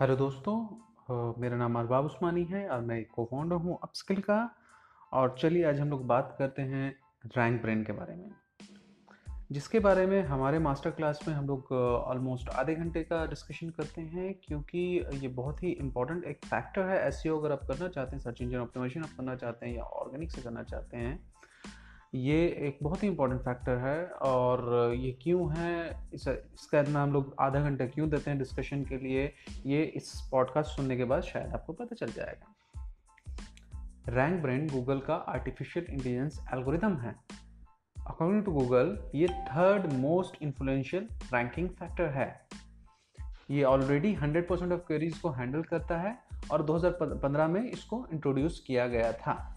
Hello दोस्तों मेरा नाम अरबाब उस्मानी है और मैं को फाउंडर हूँ अपस्किल का। और चलिए आज हम लोग बात करते हैं रैंक ब्रेन के बारे में, जिसके बारे में हमारे मास्टर क्लास में हम लोग ऑलमोस्ट आधे घंटे का डिस्कशन करते हैं, क्योंकि ये बहुत ही इंपॉर्टेंट एक फैक्टर है एस अगर आप करना चाहते हैं सर्च इंजन ऑप्टिमाइजेशन आप करना चाहते हैं या ऑर्गेनिक से करना चाहते हैं ये एक बहुत ही इंपॉर्टेंट फैक्टर है और ये क्यों है? इस, इसका इतना हम लोग आधा घंटा क्यों देते हैं डिस्कशन के लिए? ये इस पॉडकास्ट सुनने के बाद शायद आपको पता चल जाएगा। रैंक ब्रेन गूगल का आर्टिफिशियल इंटेलिजेंस एल्गोरिथम है। अकॉर्डिंग टू गूगल ये third most influential ranking factor है। ये ऑलरेडी 100 परसेंट ऑफ़ क्वेरीज को हैंडल करता है और 2015 में इसको इंट्रोड्यूस किया गया था।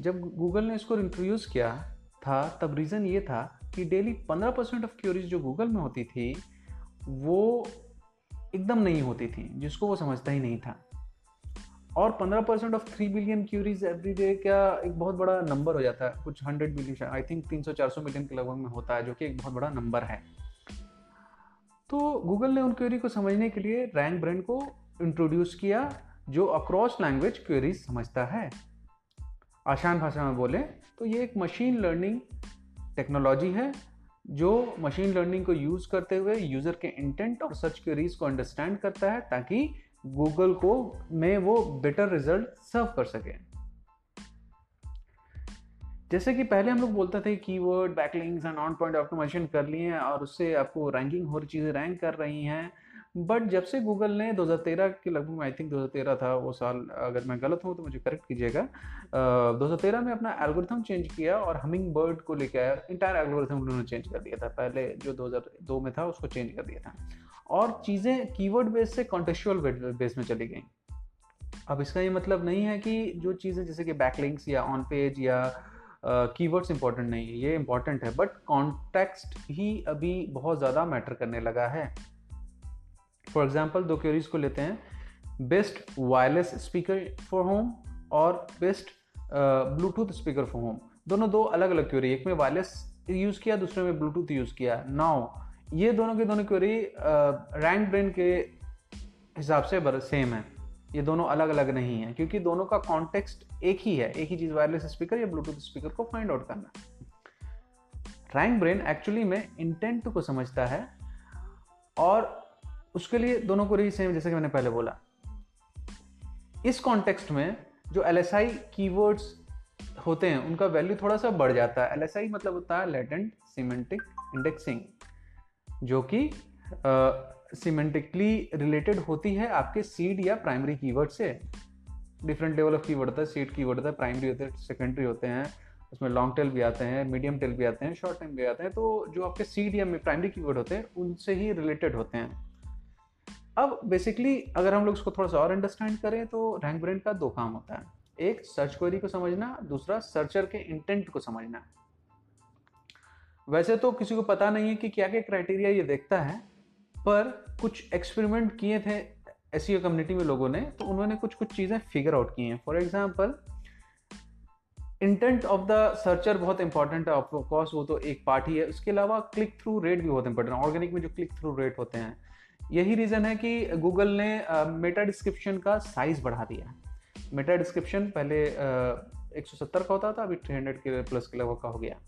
जब गूगल ने इसको इंट्रोड्यूस किया था, तब रीज़न ये था कि डेली 15 परसेंट ऑफ़ क्यूरीज जो गूगल में होती थी, वो एकदम नहीं होती थी, जिसको वो समझता ही नहीं था। और 15 percent of three billion queries every day का एक बहुत बड़ा नंबर हो जाता है? कुछ 100 बिलियन आई थिंक 300-400 मिलियन के लगभग में होता है, जो कि एक बहुत बड़ा नंबर है। तो गूगल ने उन क्वेरी को समझने के लिए रैंक ब्रेन को इंट्रोड्यूस किया, जो अक्रॉस लैंग्वेज क्वेरीज समझता है। आसान भाषा में बोले तो ये एक मशीन लर्निंग टेक्नोलॉजी है, जो मशीन लर्निंग को यूज़ करते हुए यूज़र के इंटेंट और सर्च क्वेरीज को अंडरस्टैंड करता है, ताकि गूगल को में वो बेटर रिज़ल्ट सर्व कर सके। जैसे कि पहले हम लोग बोलते थे keyword backlinks and on point optimisation कर लिए हैं, और उससे आपको रैंकिंग हो रही, चीज़ें रैंक कर रही हैं बट जब से गूगल ने 2013 के लगभग आई थिंक 2013 था वो साल अगर मैं गलत हूँ तो मुझे करेक्ट कीजिएगा। uh, 2013 में अपना एल्गोरिथम चेंज किया और हमिंग बर्ड को लेकर आया। इंटायर एल्गोरिथम उन्होंने चेंज कर दिया था। पहले जो 2002 में था उसको चेंज कर दिया था। और चीज़ें कीवर्ड बेस से कॉन्टेक्चुअल बेस में चली गई। अब इसका ये मतलब नहीं है कि जो चीज़ें जैसे कि बैकलिंक्स या ऑन पेज या कीवर्ड्स uh, इंपॉर्टेंट नहीं है। ये इंपॉर्टेंट है बट कॉन्टेक्स्ट ही अभी बहुत ज़्यादा मैटर करने लगा है। फॉर एग्ज़ाम्पल दो क्वेरीज को लेते हैं. Best wireless speaker for home और best bluetooth speaker for home दोनों दो अलग अलग क्वेरी एक में वायरलेस यूज़ किया, दूसरे में ब्लूटूथ यूज़ किया. नाउ ये दोनों के दोनों क्वेरी रैंक ब्रेन के हिसाब से सेम है. ये दोनों अलग अलग नहीं है, क्योंकि दोनों का कॉन्टेक्स्ट एक ही है. एक ही चीज़ वायरलेस स्पीकर या ब्लूटूथ स्पीकर को फाइंड आउट करना रैंक ब्रेन एक्चुअली में इंटेंट को समझता है और उसके लिए दोनों को रही सेम जैसे कि मैंने पहले बोला। इस कॉन्टेक्स्ट में जो एल एस आई कीवर्ड्स होते हैं, उनका वैल्यू थोड़ा सा बढ़ जाता है। एल एस आई मतलब होता है लेटेंट सीमेंटिक इंडेक्सिंग जो कि सीमेंटिकली रिलेटेड होती है आपके सीड या प्राइमरी कीवर्ड से। डिफरेंट लेवल ऑफ़ कीवर्ड होता है सीड कीवर्ड होता है प्राइमरी होते हैं सेकेंडरी होते हैं, उसमें लॉन्ग टेल भी आते हैं मीडियम टेल भी आते हैं शॉर्ट टेल भी आते हैं तो जो आपके सीड या प्राइमरी कीवर्ड होते हैं, उनसे ही रिलेटेड होते हैं। अब बेसिकली अगर हम लोग उसको थोड़ा सा और अंडरस्टैंड करें तो रैंक ब्रेन का दो काम होता है। एक सर्च क्वेरी को समझना, दूसरा सर्चर के इंटेंट को समझना। वैसे तो किसी को पता नहीं है कि क्या क्या क्राइटेरिया ये देखता है, पर कुछ एक्सपेरिमेंट किए थे एस कम्युनिटी में लोगों ने तो उन्होंने कुछ कुछ चीज़ें फिगर आउट की हैं। For example intent of the searcher बहुत इंपॉर्टेंट है ऑफकोर्स वो तो एक पार्ट ही है। उसके अलावा क्लिक थ्रू रेट भी बहुत इंपॉर्टेंट है। ऑर्गेनिक में जो क्लिक थ्रू रेट होते हैं यही रीज़न है कि गूगल ने मेटा डिस्क्रिप्शन का साइज़ बढ़ा दिया मेटा डिस्क्रिप्शन पहले एक सौ सत्तर का होता था, अभी थ्री हंड्रेड के प्लस के लगभग का हो गया।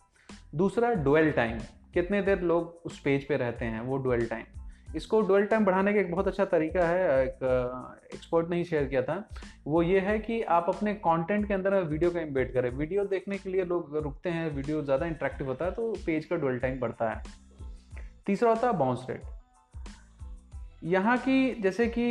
दूसरा डुअल टाइम कितने देर लोग उस पेज पे रहते हैं, वो डुअल टाइम इसको डुअल टाइम बढ़ाने का एक बहुत अच्छा तरीका है, एक एक्सपर्ट ने ही शेयर किया था। वो ये है कि आप अपने कंटेंट के अंदर वीडियो का इम्बेड करें। वीडियो देखने के लिए लोग रुकते हैं वीडियो ज़्यादा इंटरेक्टिव होता है तो पेज का डुअल टाइम बढ़ता है। तीसरा होता है बाउंस रेट यहाँ की जैसे कि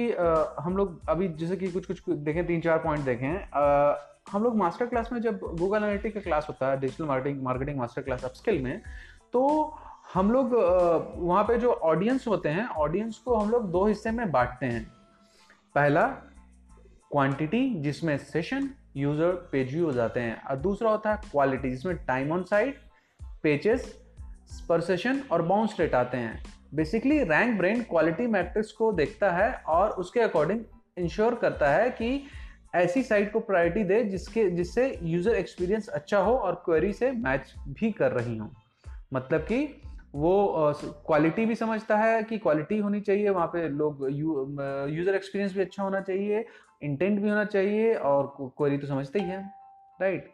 हम लोग अभी जैसे कि कुछ कुछ देखें तीन चार पॉइंट देखें आ, हम लोग मास्टर क्लास में जब गूगल एनालिटिक का क्लास होता है digital marketing marketing master class upskill में तो हम लोग वहाँ पे जो ऑडियंस होते हैं ऑडियंस को हम लोग दो हिस्से में बांटते हैं। पहला क्वांटिटी जिसमें सेशन यूज़र पेज व्यू हो जाते हैं। और दूसरा होता है क्वालिटी जिसमें टाइम ऑन साइट पेजेस पर सेशन और बाउंस रेट आते हैं। Basically rank brain quality metrics को देखता है और उसके अकॉर्डिंग इंश्योर करता है कि ऐसी साइट को प्रायोरिटी दे जिसके, जिससे यूज़र एक्सपीरियंस अच्छा हो और क्वेरी से मैच भी कर रही हो। मतलब कि वो क्वालिटी भी समझता है कि क्वालिटी होनी चाहिए, वहाँ पे लोग यूज़र एक्सपीरियंस भी अच्छा होना चाहिए इंटेंट भी होना चाहिए और क्वेरी तो समझते ही है राइट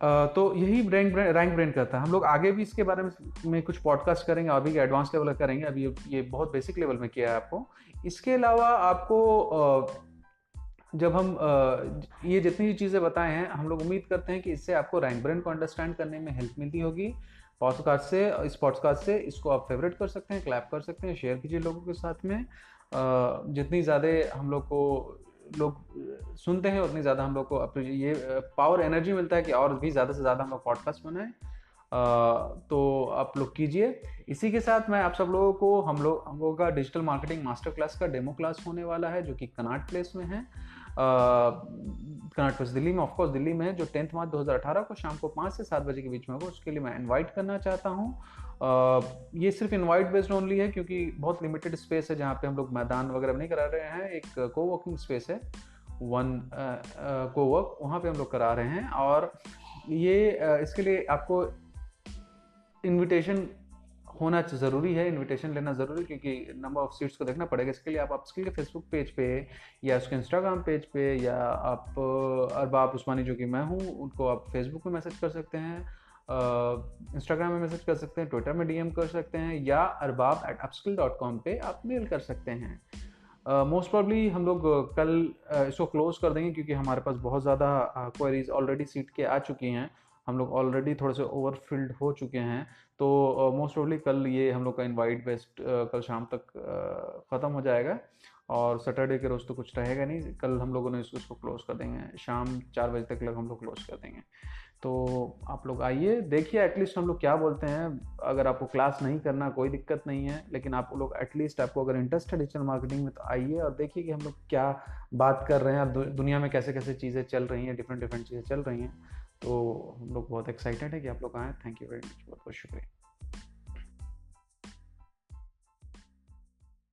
तो यही रैंक रैंक ब्रेंड करता है। हम लोग आगे भी इसके बारे में, में कुछ पॉडकास्ट करेंगे अभी एडवांस लेवल का करेंगे। अभी ये बहुत बेसिक लेवल में किया है आपको। इसके अलावा आपको जब हम ये जितनी भी चीज़ें बताए हैं हम लोग उम्मीद करते हैं कि इससे आपको रैंक ब्रेंड को अंडरस्टैंड करने में हेल्प मिलती होगी। पॉडकास्ट से इस पॉडकास्ट से इसको आप फेवरेट कर सकते हैं क्लैप कर सकते हैं शेयर कीजिए लोगों के साथ में। जितनी ज़्यादा हम लोग को लोग सुनते हैं उतनी ज़्यादा हम लोग को ये पावर एनर्जी मिलता है कि और भी ज़्यादा से ज़्यादा हम लोग पॉडकास्ट बनाएँ। तो आप लोग कीजिए। इसी के साथ मैं आप सब लोगों को, हम लोग, हम लोगों का डिजिटल मार्केटिंग मास्टर क्लास का डेमो क्लास होने वाला है, जो कि कनाट प्लेस में है। प्लेस दिल्ली में? ऑफकोर्स दिल्ली में जो टेंथ मार्च 2018 को शाम को पाँच से सात बजे के बीच में होगा, उसके लिए मैं इनवाइट करना चाहता हूँ। ये सिर्फ़ इनवाइट बेस्ड ओनली है, क्योंकि बहुत लिमिटेड स्पेस है जहाँ पे हम लोग मैदान वगैरह नहीं करा रहे हैं। एक को वर्किंग स्पेस है वन को वर्क वहाँ पे हम लोग करा रहे हैं। और ये इसके लिए आपको इनविटेशन होना ज़रूरी है इनविटेशन लेना ज़रूरी क्योंकि नंबर ऑफ़ सीट्स को देखना पड़ेगा। इसके लिए आप अपस्किल के फेसबुक पेज पे या उसके इंस्टाग्राम पेज पे या आप अरबाब उस्मानी जो कि मैं हूँ उनको आप फेसबुक में मैसेज कर सकते हैं इंस्टाग्राम में मैसेज कर सकते हैं ट्विटर में डीएम कर सकते हैं या Arbab at upskill dot com पर आप मेल कर सकते हैं। मोस्ट uh, प्रॉब्ली हम लोग कल uh, इसको क्लोज कर देंगे क्योंकि हमारे पास बहुत ज़्यादा क्वेरीज ऑलरेडी सीट के आ चुकी हैं। हम लोग ऑलरेडी थोड़े से ओवरफिल्ड हो चुके हैं। तो मोस्ट प्रोबली कल ये हम लोग का इनवाइट बेस्ट कल शाम तक ख़त्म हो जाएगा। और सैटरडे के रोज़ तो कुछ रहेगा नहीं। कल हम लोगों ने इसको इसको क्लोज कर देंगे। शाम चार बजे तक लग हम लोग क्लोज कर देंगे। तो आप लोग आइए, देखिए एटलीस्ट हम लोग क्या बोलते हैं। अगर आपको क्लास नहीं करना, कोई दिक्कत नहीं है। लेकिन आप लोग एटलीस्ट आपको अगर इंटरेस्ट है डिजिटल मार्केटिंग में तो आइए और देखिए कि हम लोग क्या बात कर रहे हैं। दुनिया में कैसे कैसे चीज़ें चल रही हैं डिफरेंट डिफरेंट चीज़ें चल रही हैं। तो हम लोग बहुत एक्साइटेड है कि आप लोग आएँ। थैंक यू वेरी मच बहुत बहुत शुक्रिया।